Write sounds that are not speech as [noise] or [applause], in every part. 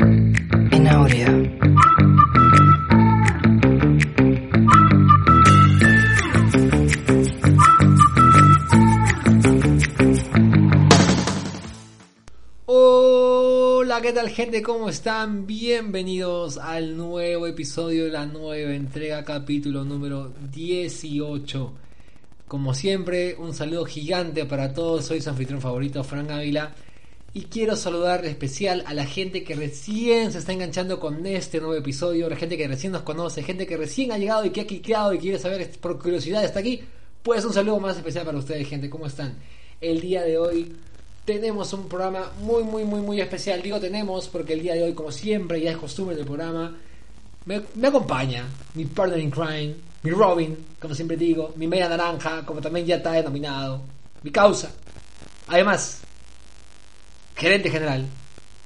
En audio. Hola, ¿qué tal gente? ¿Cómo están? Bienvenidos al nuevo episodio de la nueva entrega, capítulo número 18. Como siempre, un saludo gigante para todos. Soy su anfitrión favorito, Frank Ávila. Y quiero saludar en especial a la gente que recién se está enganchando con este nuevo episodio, la gente que recién nos conoce, gente que recién ha llegado y que ha cliqueado y quiere saber por curiosidad está aquí. Pues un saludo más especial para ustedes, gente. ¿Cómo están? El día de hoy tenemos un programa muy, muy, muy, muy especial. Digo tenemos porque el día de hoy, como siempre, ya es costumbre del programa, me, me acompaña mi partner in crime, mi Robin, como siempre digo, mi media naranja, como también ya está denominado, mi causa. Además, gerente general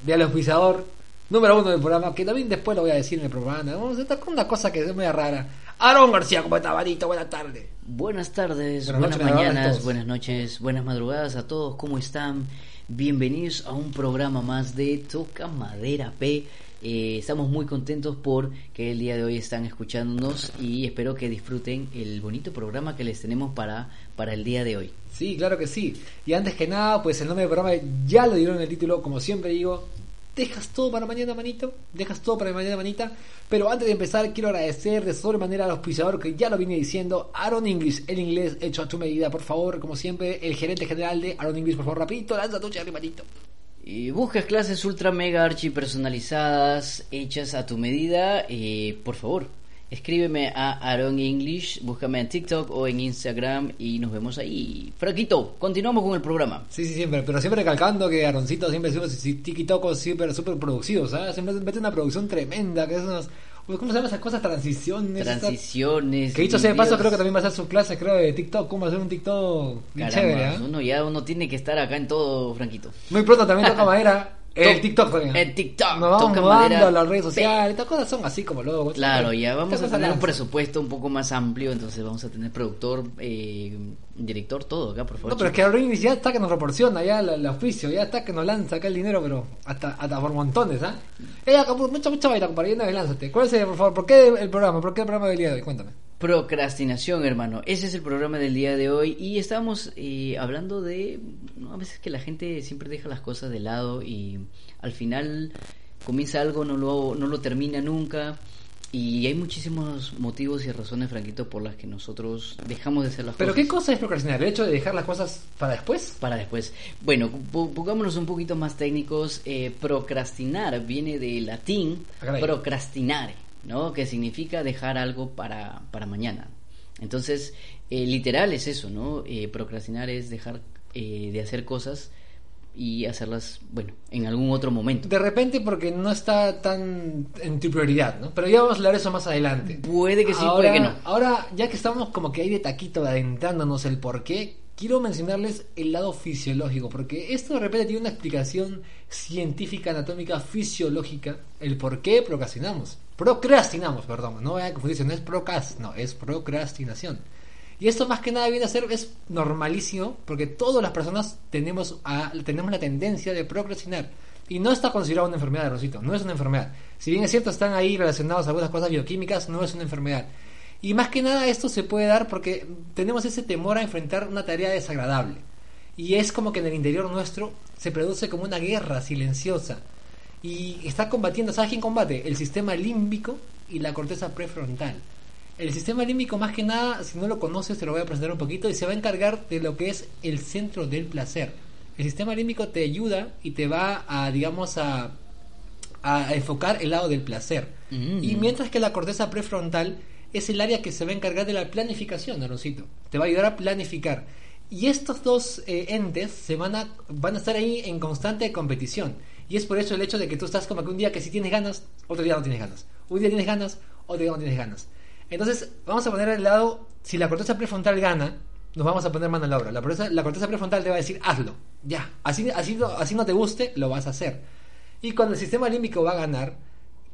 del auspiciador número uno del programa, que también después lo voy a decir en el programa. Vamos a estar con una cosa que es muy rara. Aarón García, ¿cómo está, Varito? Buenas tardes. Buenas tardes, Buenas buenas, noches, buenas mañanas, buenas noches, buenas madrugadas a todos. ¿Cómo están? Bienvenidos a un programa más de Toca Madera P. Eh, estamos muy contentos por que el día de hoy están escuchándonos y espero que disfruten el bonito programa que les tenemos para, para el día de hoy. Sí, claro que sí. Y antes que nada, pues el nombre del programa ya lo dieron en el título, como siempre digo, dejas todo para mañana, manito, dejas todo para mañana, manita. Pero antes de empezar, quiero agradecer de sobremanera al auspiciador que ya lo vine diciendo, Aaron English, el inglés hecho a tu medida, por favor, como siempre, el gerente general de Aaron English, por favor, rapidito, lanza tu manito. Y buscas clases ultra mega archi personalizadas, hechas a tu medida, eh, por favor, escríbeme a Aaron English, búscame en TikTok o en Instagram y nos vemos ahí. Franquito, continuamos con el programa. Sí, sí, siempre, pero siempre recalcando que Aaroncito siempre es tiki-tocos siempre súper producidos, ¿sabes? Siempre mete una producción tremenda, que es unas... ¿Cómo se llaman esas cosas? Transiciones. Transiciones. Que dicho sea de paso, creo que también va a ser su clase, creo, de TikTok. ¿Cómo hacer un TikTok Caramba, chévere, ¿ah? uno ya uno tiene que estar acá en todo, Franquito. Muy pronto también toca [laughs] madera. El To- TikTok también. el TikTok, Nos vamos toca madera. las redes sociales. Estas cosas son así como luego. Claro, ya vamos a tener un presupuesto un poco más amplio, entonces vamos a tener productor, eh, director, todo acá, por favor. No, pero es que Aerolíneas ya está que nos proporciona ya el, oficio, ya está que nos lanza acá el dinero, pero hasta, hasta por montones, ¿ah? Ella, mucha, mucha vaina, compadre, vez lánzate. ¿Cuál es, el, por favor, por qué el programa? ¿Por qué el programa del día de hoy? Cuéntame. Procrastinación, hermano. Ese es el programa del día de hoy y estábamos eh, hablando de ¿no? a veces que la gente siempre deja las cosas de lado y al final comienza algo, no lo, no lo termina nunca y hay muchísimos motivos y razones, Franquito, por las que nosotros dejamos de hacer las ¿Pero cosas. qué cosa es procrastinar? ¿El hecho de dejar las cosas para después? Para después. Bueno, po- pongámonos un poquito más técnicos. Eh, procrastinar viene del latín Ah, procrastinare, ¿no? Que significa dejar algo para, para mañana. Entonces, eh, literal es eso, ¿no? Eh, procrastinar es dejar eh, de hacer cosas y hacerlas, bueno, en algún otro momento. De repente porque no está tan en tu prioridad, ¿no? Pero ya vamos a hablar eso más adelante. Puede que sí, ahora, puede que no. Ahora, ya que estamos como que ahí de taquito adentrándonos el por qué, quiero mencionarles el lado fisiológico, porque esto de repente tiene una explicación científica, anatómica, fisiológica, el por qué procrastinamos. Procrastinamos, perdón, no vayan a confundirse, no es procrast, no, es procrastinación. Y esto más que nada viene a ser, es normalísimo, porque todas las personas tenemos, tenemos la tendencia de procrastinar. Y no está considerado una enfermedad, Rosito, no es una enfermedad. Si bien es cierto, están ahí relacionados a algunas cosas bioquímicas, no es una enfermedad. Y más que nada esto se puede dar porque tenemos ese temor a enfrentar una tarea desagradable. Y es como que en el interior nuestro se produce como una guerra silenciosa. Y está combatiendo, ¿sabes quién combate? El sistema límbico y la corteza prefrontal. El sistema límbico, más que nada, si no lo conoces, te lo voy a presentar un poquito y se va a encargar de lo que es el centro del placer. El sistema límbico te ayuda y te va a, digamos, a, a enfocar el lado del placer. Mm. Y mientras que la corteza prefrontal es el área que se va a encargar de la planificación, Aaroncito. Te va a ayudar a planificar. Y estos dos eh, entes se van a, van a estar ahí en constante competición. Y es por eso el hecho de que tú estás como que un día que sí tienes ganas, otro día no tienes ganas. Un día tienes ganas, otro día no tienes ganas. Entonces, vamos a poner al lado, si la corteza prefrontal gana, nos vamos a poner mano a la obra. La corteza, la corteza prefrontal te va a decir, hazlo, ya. Así, así, así no te guste, lo vas a hacer. Y cuando el sistema límbico va a ganar,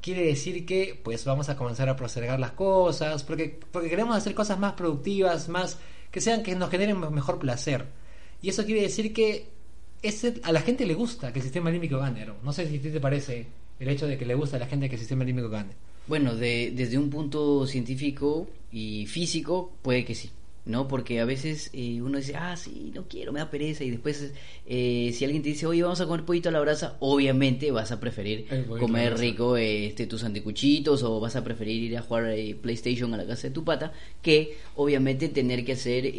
quiere decir que pues vamos a comenzar a proceder las cosas, porque, porque queremos hacer cosas más productivas, más que sean que nos generen mejor placer. Y eso quiere decir que ese, a la gente le gusta que el sistema límbico gane. No sé si a ti te parece el hecho de que le gusta a la gente que el sistema límbico gane. Bueno, de, desde un punto científico y físico puede que sí. ¿No? Porque a veces eh, uno dice, ah, sí, no quiero, me da pereza, y después eh, si alguien te dice, oye, vamos a comer pollito a la brasa, obviamente vas a preferir comer rico este, tus anticuchitos o vas a preferir ir a jugar eh, PlayStation a la casa de tu pata que obviamente tener que hacer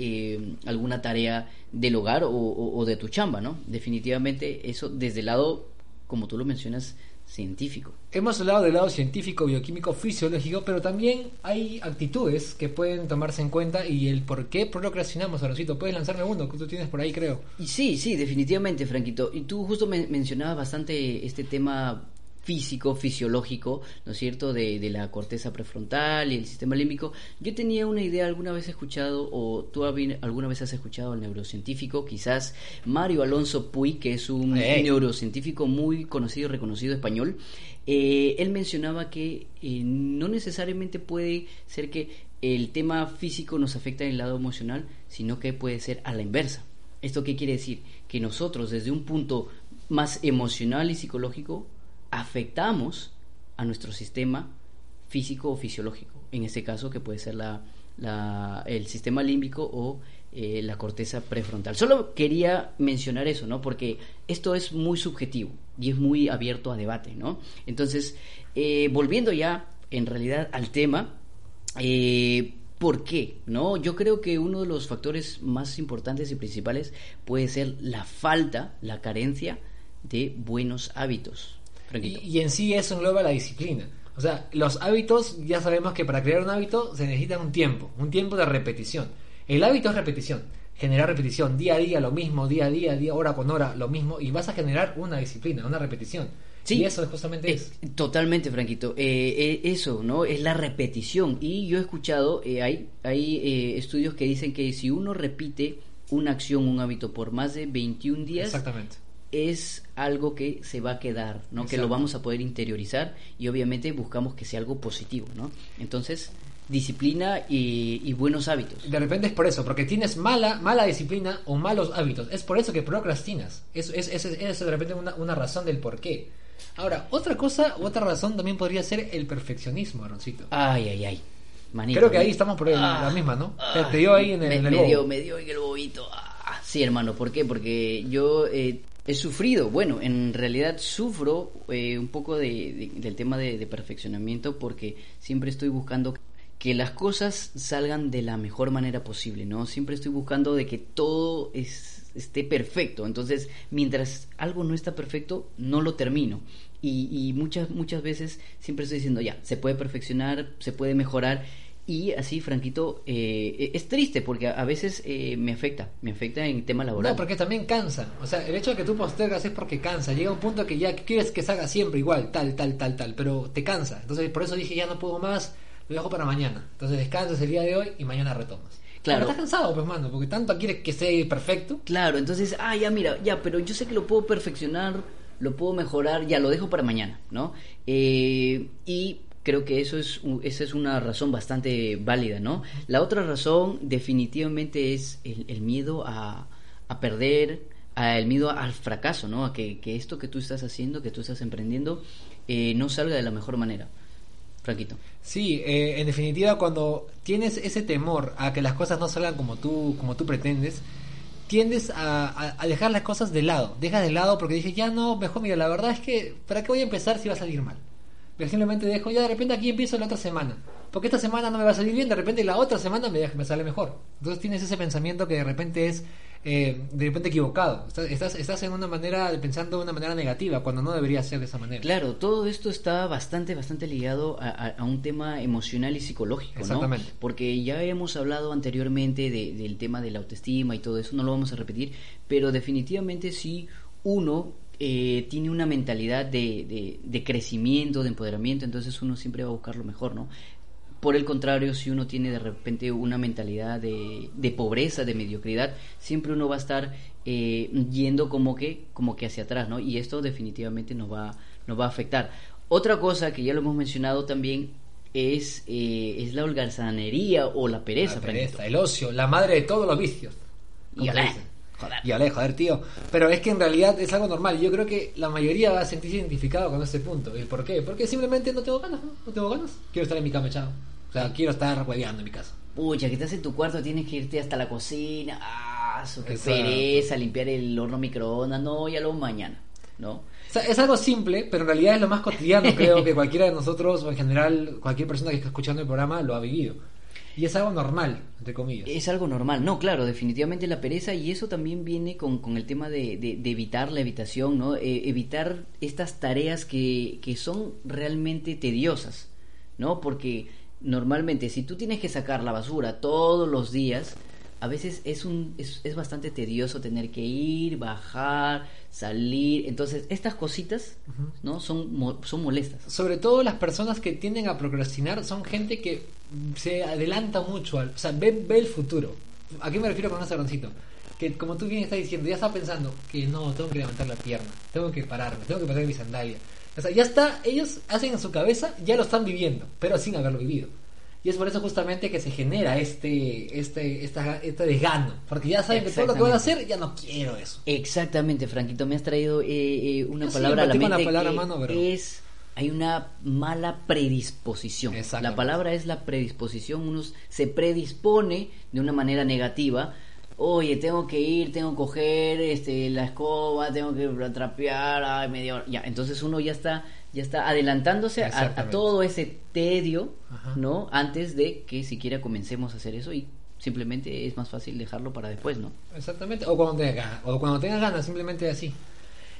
alguna tarea del hogar o, o de tu chamba, ¿no? Definitivamente eso desde el lado, como tú lo mencionas, científico. Hemos hablado del lado científico, bioquímico, fisiológico, pero también hay actitudes que pueden tomarse en cuenta y el por qué procrastinamos, Arosito. Puedes lanzarme uno que tú tienes por ahí, creo. Y sí, sí, definitivamente, Franquito. Y tú justo mencionabas bastante este tema físico, fisiológico, ¿no es cierto?, de, de, la corteza prefrontal y el sistema límbico. Yo tenía una idea, alguna vez he escuchado, o tú alguna vez has escuchado al neurocientífico, quizás Mario Alonso Puy, que es un neurocientífico muy conocido y reconocido español, eh, él mencionaba que eh, no necesariamente puede ser que el tema físico nos afecta en el lado emocional, sino que puede ser a la inversa. ¿Esto qué quiere decir? Que nosotros desde un punto más emocional y psicológico afectamos a nuestro sistema físico o fisiológico, en este caso que puede ser la, el sistema límbico o eh, la corteza prefrontal. Solo quería mencionar eso, ¿no? Porque esto es muy subjetivo y es muy abierto a debate, ¿no? Entonces, eh, volviendo ya en realidad al tema, eh, ¿por qué? ¿No? Yo creo que uno de los factores más importantes y principales puede ser la falta, la carencia de buenos hábitos. Y, en sí eso engloba la disciplina. O sea, los hábitos, ya sabemos que para crear un hábito se necesita un tiempo, un tiempo de repetición. El hábito es repetición, generar repetición, día a día lo mismo, día a día, día hora con hora lo mismo, y vas a generar una disciplina, una repetición. Sí, y eso justamente es. Totalmente, Franquito. Eh, eh, eso, ¿no? Es la repetición. Y yo he escuchado, eh, hay, hay estudios que dicen que si uno repite una acción, un hábito por más de 21 días, Exactamente es algo que se va a quedar, ¿no? Que lo vamos a poder interiorizar y obviamente buscamos que sea algo positivo, ¿no? Entonces, disciplina y, buenos hábitos. De repente es por eso, porque tienes mala, mala disciplina o malos hábitos. Es por eso que procrastinas. Es, es, es, es de repente una, una, razón del por qué. Ahora, otra cosa, otra razón también podría ser el perfeccionismo, Aroncito. Ay, ay, ay. Creo que ahí estamos por la ah, misma, ¿no? te dio ahí en el, me, me dio, me dio en el bobito. Ah, sí, hermano, ¿por qué? Porque yo eh, he sufrido, bueno, en realidad sufro eh, un poco de, del tema de, perfeccionamiento porque siempre estoy buscando que las cosas salgan de la mejor manera posible, ¿no? Siempre estoy buscando de que todo esté perfecto. Entonces, mientras algo no está perfecto, no lo termino. Y, y muchas, muchas veces siempre estoy diciendo, ya, se puede perfeccionar, se puede mejorar y así, Franquito, eh, es triste porque a, veces eh, me afecta, me afecta en tema laboral. No, porque también cansa. O sea, el hecho de que tú postergas es porque cansa. Llega un punto que ya quieres que salga siempre igual, tal, tal, tal, tal, pero te cansa. Entonces, por eso dije, ya no puedo más, lo dejo para mañana. Entonces, descansas el día de hoy y mañana retomas. Claro. Pero estás cansado, pues, mano, porque tanto quieres que sea perfecto. Claro, entonces, ah, ya, mira, ya, pero yo sé que lo puedo perfeccionar, lo puedo mejorar, ya lo dejo para mañana, ¿no? Eh, y creo que eso es, esa es una razón bastante válida, ¿no? La otra razón definitivamente es el, miedo a, a perder, el miedo al fracaso, ¿no? A que, esto que tú estás haciendo, que tú estás emprendiendo, eh, no salga de la mejor manera. Franquito. Sí, eh, en definitiva, cuando tienes ese temor a que las cosas no salgan como tú, como tú pretendes, tiendes a, a, dejar las cosas de lado. Dejas de lado porque dije, ya no, mejor, mira, la verdad es que, ¿para qué voy a empezar si va a salir mal? Pero simplemente dejo, ya de repente aquí empiezo la otra semana. Porque esta semana no me va a salir bien, de repente la otra semana me, me sale mejor. Entonces tienes ese pensamiento que de repente es eh, de repente equivocado. Estás, estás, en una manera, pensando de una manera negativa, cuando no debería ser de esa manera. Claro, todo esto está bastante, bastante ligado a, un tema emocional y psicológico, Exactamente. Porque ya hemos hablado anteriormente del tema de la autoestima y todo eso, no lo vamos a repetir, pero definitivamente si uno eh, tiene una mentalidad de, de, de crecimiento, de empoderamiento, entonces uno siempre va a buscar lo mejor, ¿no? Por el contrario, si uno tiene de repente una mentalidad de, de pobreza, de mediocridad, siempre uno va a estar eh, yendo como que, como que hacia atrás, ¿no? Y esto definitivamente nos va, nos va a afectar. Otra cosa que ya lo hemos mencionado también es, eh, es la holgazanería o la pereza. La pereza, el ocio, la madre de todos los vicios. Y joder. Y olé, joder, tío. Pero es que en realidad es algo normal. Yo creo que la mayoría va a sentirse identificado con este punto. ¿Y por qué? Porque simplemente no tengo ganas, ¿no? No tengo ganas. Quiero estar en mi cama echado. O sea, quiero estar hueveando en mi casa. Pucha, que estás en tu cuarto, tienes que irte hasta la cocina. Ah, su qué Exacto. pereza, limpiar el horno microondas. No, ya lo mañana, ¿no? O sea, es algo simple, pero en realidad es lo más cotidiano, creo que cualquiera de nosotros, o en general cualquier persona que está escuchando el programa, lo ha vivido. Y es algo normal, entre comillas. Es algo normal. No, claro, definitivamente la pereza y eso también viene con, con el tema de, de- evitar la evitación, ¿no? Eh, evitar estas tareas que, que son realmente tediosas, ¿no? Porque normalmente si tú tienes que sacar la basura todos los días, a veces es, un, es, es bastante tedioso tener que ir, bajar, salir. Entonces, estas cositas, ¿no? Son, mo- son molestas. Sobre todo las personas que tienden a procrastinar son gente que se adelanta mucho, al, o sea, ve, ve el futuro. ¿A qué me refiero con un sabroncito? Que como tú bien estás diciendo, ya está pensando que no, tengo que levantar la pierna, tengo que pararme, tengo que poner mi sandalia. O sea, ya está, ellos hacen en su cabeza, ya lo están viviendo, pero sin haberlo vivido. Y es por eso justamente que se genera este, este, esta, este desgano, porque ya saben que todo lo que van a hacer, ya no quiero eso. Exactamente, Franquito, me has traído eh, eh, una Yo palabra a la mente la palabra que mano, pero- es hay una mala predisposición. La palabra es la predisposición, uno se predispone de una manera negativa. Oye, tengo que ir, tengo que coger este, la escoba, tengo que trapear, ay, media hora. Ya, entonces uno ya está, ya está adelantándose a, todo ese tedio, Ajá. ¿no? Antes de que siquiera comencemos a hacer eso y simplemente es más fácil dejarlo para después, ¿no? Exactamente, o cuando tengas ganas, o cuando tengas ganas, simplemente así.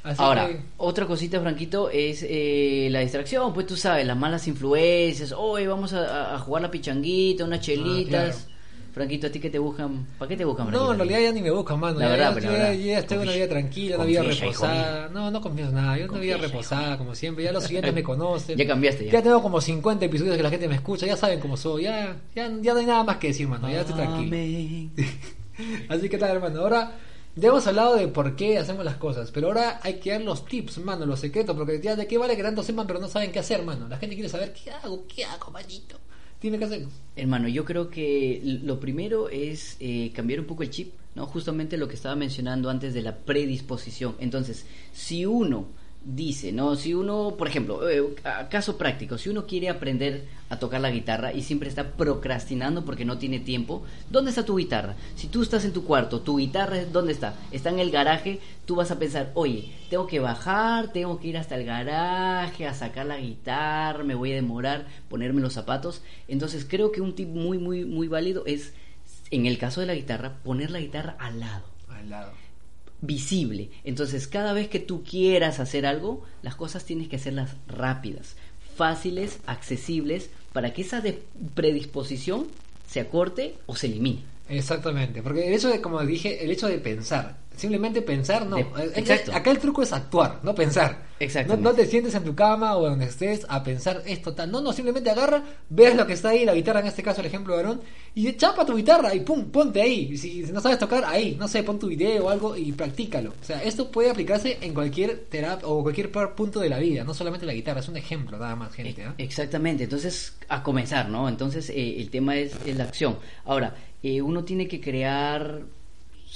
Así Ahora, que- otra cosita, Franquito, es eh, la distracción. Pues tú sabes, las malas influencias. Hoy vamos a, a- a jugar la pichanguita, unas chelitas. Ah, claro. Franquito, ¿a ti qué te buscan? ¿Para qué te buscan, No, Franquito? en realidad ya ni me buscan, mano. La ya, verdad, yo ya, tengo una vida tranquila, una vida hijo reposada. No, no confío en nada. Yo una vida reposada, como siempre. Ya los siguientes me [laughs] conocen. Ya cambiaste, ya. Ya tengo como 50 episodios que la gente me escucha. Ya saben cómo soy. Ya, ya, ya no hay nada más que decir, mano. Ya estoy tranquilo. [laughs] Así que tal, hermano. Ahora ya hemos hablado de por qué hacemos las cosas, pero ahora hay que dar los tips, mano, los secretos, porque ya de qué vale que tanto sepan, pero no saben qué hacer, mano. La gente quiere saber qué hago, qué hago, manito. Dime qué hacer. Hermano, yo creo que lo primero es eh, cambiar un poco el chip, ¿no? Justamente lo que estaba mencionando antes de la predisposición. Entonces, si uno dice, ¿no? Si uno, por ejemplo, eh, caso práctico, si uno quiere aprender a tocar la guitarra y siempre está procrastinando porque no tiene tiempo, ¿dónde está tu guitarra? Si tú estás en tu cuarto, tu guitarra, ¿dónde está? Está en el garaje, tú vas a pensar, oye, tengo que bajar, tengo que ir hasta el garaje a sacar la guitarra, me voy a demorar, ponerme los zapatos. Entonces creo que un tip muy, muy, muy válido es, en el caso de la guitarra, poner la guitarra al lado Al lado. Visible. Entonces, cada vez que tú quieras hacer algo, las cosas tienes que hacerlas rápidas, fáciles, accesibles, para que esa predisposición se acorte o se elimine. Exactamente, porque el hecho de, como dije, el hecho de pensar, simplemente pensar, no. Eh, exacto. Acá el truco es actuar, no pensar. No, Exactamente. no te sientes en tu cama o donde estés a pensar esto tal. No, no, simplemente agarra, ves lo que está ahí, la guitarra en este caso, el ejemplo de Aarón, y chapa tu guitarra y pum, ponte ahí. Si no sabes tocar, ahí, no sé, pon tu video o algo y practícalo. O sea, esto puede aplicarse en cualquier terapia o cualquier punto de la vida, no solamente la guitarra, es un ejemplo nada más, gente. ¿ah? Exactamente, entonces a comenzar, ¿no? Entonces eh, el tema es, es la acción. Ahora, eh, uno tiene que crear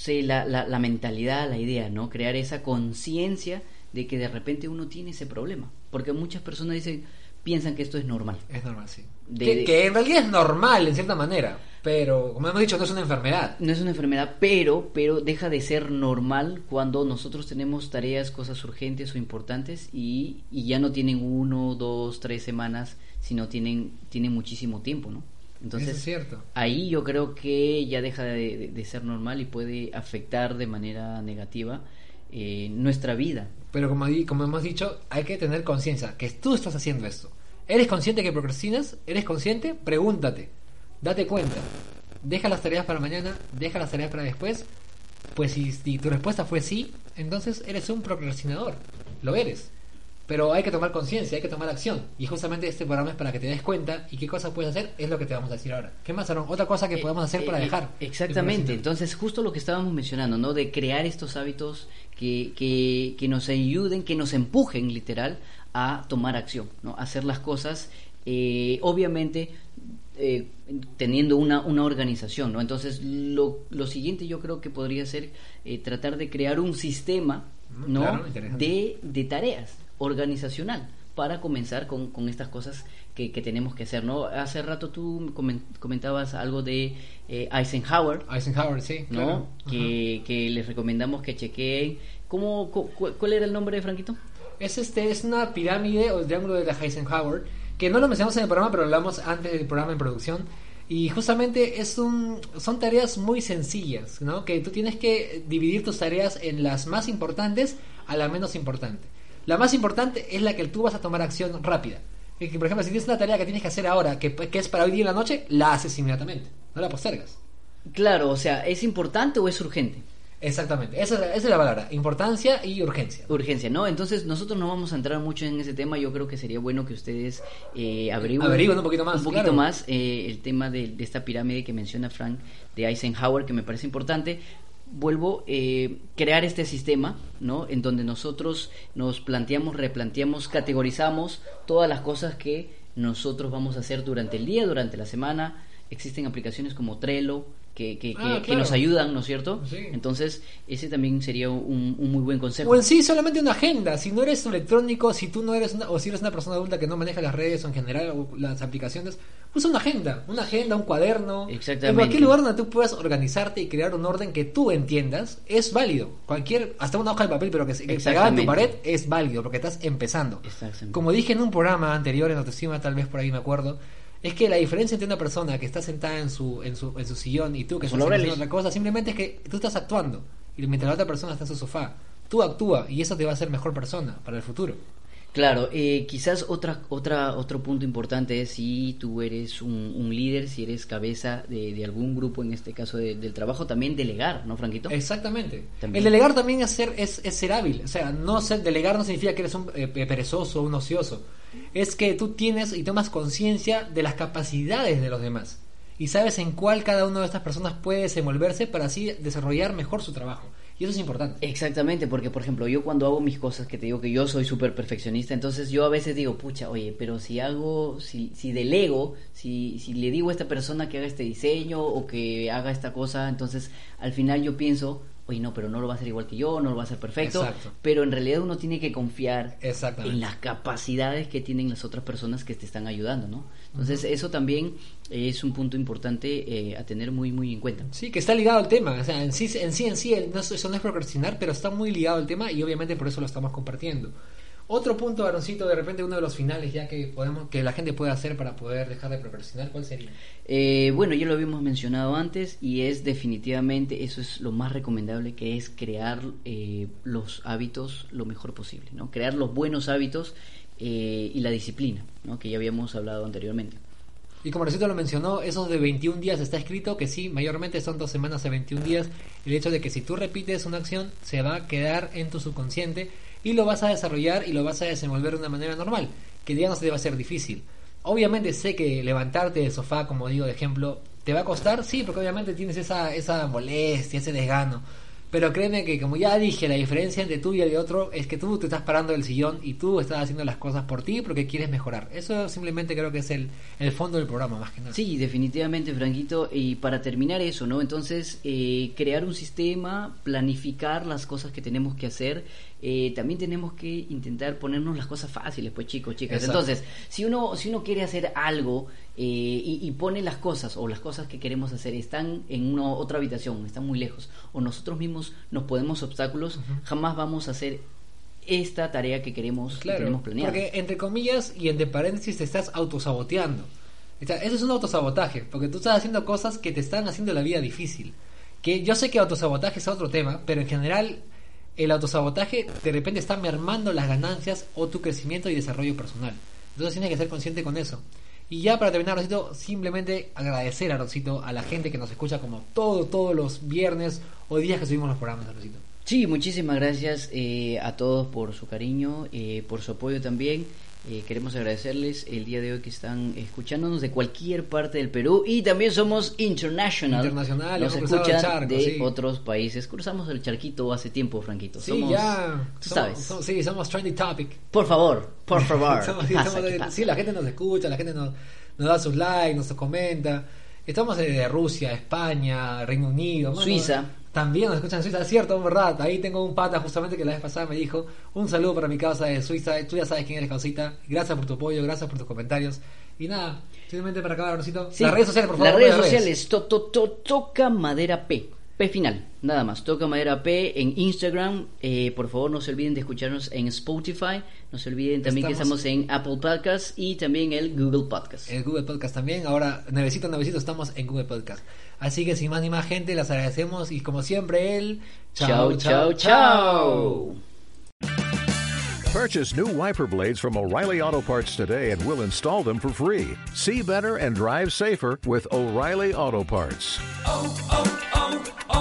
sí, la, la, la mentalidad, la idea, ¿no? Crear esa conciencia de que de repente uno tiene ese problema. Porque muchas personas dicen, piensan que esto es normal. Es normal, sí. De- que, de- que en realidad es normal en cierta manera, pero como hemos dicho, no es una enfermedad. No es una enfermedad, pero, pero deja de ser normal cuando nosotros tenemos tareas, cosas urgentes o importantes y, y ya no tienen uno, dos, tres semanas, sino tienen, tienen muchísimo tiempo, ¿no? Entonces, Eso es cierto. ahí yo creo que ya deja de, de- de ser normal y puede afectar de manera negativa eh, nuestra vida. Pero como, como hemos dicho, hay que tener conciencia que tú estás haciendo esto. ¿Eres consciente que procrastinas? ¿Eres consciente? Pregúntate. Date cuenta. Deja las tareas para mañana, deja las tareas para después. Pues si, si tu respuesta fue sí, entonces eres un procrastinador. lo eres. Pero hay que tomar conciencia, hay que tomar acción. Y justamente este programa es para que te des cuenta y qué cosas puedes hacer, es lo que te vamos a decir ahora. ¿Qué más, Aaron? Otra cosa que Eh, podemos hacer eh, para eh, dejar. Exactamente, entonces justo lo que estábamos mencionando, ¿no? De crear estos hábitos que, que, que nos ayuden, que nos empujen literal a tomar acción, ¿no? A hacer las cosas, eh, obviamente eh, teniendo una, una organización, ¿no? Entonces lo, lo siguiente yo creo que podría ser eh, tratar de crear un sistema, Mm, ¿no? claro, de, de tareas organizacional para comenzar con, con estas cosas que, que tenemos que hacer, ¿no? Hace rato tú comen- comentabas algo de eh, Eisenhower, Eisenhower, sí. ¿no? claro. Que, que les recomendamos que chequeen. ¿Cómo, cu- cu- ¿Cuál era el nombre de Franquito? Es este, es una pirámide o el triángulo de la Eisenhower, que no lo mencionamos en el programa, pero lo hablamos antes del programa en producción. Y justamente es un, son tareas muy sencillas, ¿no? Que tú tienes que dividir tus tareas en las más importantes a la menos importante. La más importante es la que tú vas a tomar acción rápida. Que, por ejemplo, si tienes una tarea que tienes que hacer ahora, que, que es para hoy día en la noche, la haces inmediatamente. No la postergas. Claro, o sea, ¿es importante o es urgente? Exactamente. Esa es, la, esa es la palabra. Importancia y urgencia. Urgencia, ¿no? Entonces nosotros no vamos a entrar mucho en ese tema. Yo creo que sería bueno que ustedes eh, averigüen, Averigüen un poquito más, un poquito claro. más eh, el tema de, de esta pirámide que menciona Frank de Eisenhower, que me parece importante. Vuelvo eh, crear este sistema, ¿no? En donde nosotros nos planteamos, replanteamos, categorizamos todas las cosas que nosotros vamos a hacer durante el día, durante la semana. Existen aplicaciones como Trello que, que, que- Ah, que claro. nos ayudan, ¿no es cierto? Sí. Entonces, ese también sería un, un muy buen consejo. O en sí solamente una agenda. Si no eres electrónico, si tú no eres una, o si eres una persona adulta que no maneja las redes o en general o las aplicaciones, usa una agenda, una agenda, un cuaderno. Exactamente. En cualquier lugar donde tú puedas organizarte y crear un orden que tú entiendas es válido. Cualquier, hasta una hoja de papel, pero que, se- pegada en tu pared es válido porque estás empezando. Exactamente. Como dije en un programa anterior en autoestima, tal vez por ahí me acuerdo. Es que la diferencia entre una persona que está sentada en su, en su, en su sillón y tú que estás haciendo otra cosa, simplemente es que tú estás actuando. Y mientras la otra persona está en su sofá, tú actúa y eso te va a hacer mejor persona para el futuro. Claro, eh, quizás otra, otra, otro punto importante es si tú eres un, un líder, si eres cabeza de, de algún grupo, en este caso de- del trabajo, también delegar, ¿no, Franquito? Exactamente. También. El delegar también es ser, es, es ser hábil. O sea, no ser, delegar no significa que eres un eh, perezoso o un ocioso. Es que tú tienes y tomas conciencia de las capacidades de los demás. Y sabes en cuál cada una de estas personas puede desenvolverse para así desarrollar mejor su trabajo. Y eso es importante. Exactamente, porque por ejemplo, yo cuando hago mis cosas, que te digo que yo soy súper perfeccionista, entonces yo a veces digo, pucha, oye, pero si hago, si, si delego, si, si le digo a esta persona que haga este diseño o que haga esta cosa, entonces al final yo pienso, oye, no, pero no lo va a hacer igual que yo, no lo va a hacer perfecto, Exacto. pero en realidad uno tiene que confiar en las capacidades que tienen las otras personas que te están ayudando, ¿no? Entonces eso también es un punto importante eh, a tener muy, muy en cuenta. Sí, que está ligado al tema. O sea, en sí, en sí, en sí el- no es- eso no es procrastinar, pero está muy ligado al tema y obviamente por eso lo estamos compartiendo. Otro punto, Aaroncito, de repente uno de los finales ya que podemos que la gente puede hacer para poder dejar de procrastinar, ¿cuál sería? Eh, bueno, ya lo habíamos mencionado antes y es definitivamente, eso es lo más recomendable, que es crear eh, los hábitos lo mejor posible, ¿no? Crear los buenos hábitos eh, y la disciplina, ¿no? Que ya habíamos hablado anteriormente. Y como Rosito lo mencionó, esos de 21 días está escrito que sí, mayormente son dos semanas de 21 días. El hecho de que si tú repites una acción, se va a quedar en tu subconsciente y lo vas a desarrollar y lo vas a desenvolver de una manera normal, que ya no se te va a ser difícil. Obviamente sé que levantarte del sofá, como digo de ejemplo, te va a costar, sí, porque obviamente tienes esa, esa molestia, ese desgano. Pero créeme que, como ya dije, la diferencia entre tú y el otro es que tú te estás parando del sillón y tú estás haciendo las cosas por ti porque quieres mejorar. Eso simplemente creo que es el, el fondo del programa, más que nada. Sí, definitivamente, Franquito. Y para terminar eso, ¿no? Entonces, eh, crear un sistema, planificar las cosas que tenemos que hacer. Eh, también tenemos que intentar ponernos las cosas fáciles, pues chicos, chicas. Exacto. Entonces, si uno, si uno quiere hacer algo eh, y, y pone las cosas o las cosas que queremos hacer están en una otra habitación, están muy lejos, o nosotros mismos nos ponemos obstáculos, jamás vamos a hacer esta tarea que queremos, que Claro, tenemos planeada. porque entre comillas y entre paréntesis te estás autosaboteando. Eso es un autosabotaje, porque tú estás haciendo cosas que te están haciendo la vida difícil. Que yo sé que autosabotaje es otro tema, pero en general el autosabotaje de repente está mermando las ganancias o tu crecimiento y desarrollo personal. Entonces tienes que ser consciente con eso. Y ya para terminar, Rosito, simplemente agradecer a Rosito, a la gente que nos escucha como todo, todos los viernes o días que subimos los programas, Rosito. Sí, muchísimas gracias eh, a todos por su cariño, eh, por su apoyo también. Eh, queremos agradecerles el día de hoy que están escuchándonos de cualquier parte del Perú y también somos international. Internacional, Nos escuchan charco, de sí. otros países. Cruzamos el charquito hace tiempo, Franquito. Sí, somos, ya. Tú somos- sabes. somos- sí, somos trending topic. Por favor, por [laughs] favor. Somos- ¿Qué sí, pasa? somos- ¿Qué pasa? sí, la gente nos escucha, la gente nos, nos da sus likes, nos comenta. Estamos de Rusia, España, Reino Unido, Suiza. También nos escuchan en Suiza, es cierto, en verdad. Ahí tengo un pata justamente que la vez pasada me dijo, un saludo para mi causa de Suiza, tú ya sabes quién eres, causita. Gracias por tu apoyo, gracias por tus comentarios. Y nada, simplemente para acabar, Rosito. Sí, Las redes sociales, por favor. Las redes ¿cuáles sociales, to, to, to- toca madera P. P final, nada más. Toca madera P en Instagram. Eh, por favor, no se olviden de escucharnos en Spotify. No se olviden también Estamos- que estamos en Apple Podcasts y también el Google Podcast. El Google Podcast también. Ahora, nuevecito, nuevecito, estamos en Google Podcast. Así que sin más ni más gente, las agradecemos y como siempre, el Chao, chao, chao. Purchase new wiper blades from O'Reilly Auto Parts today and we'll install them for free. See better and drive safer with O'Reilly Auto Parts. oh, oh,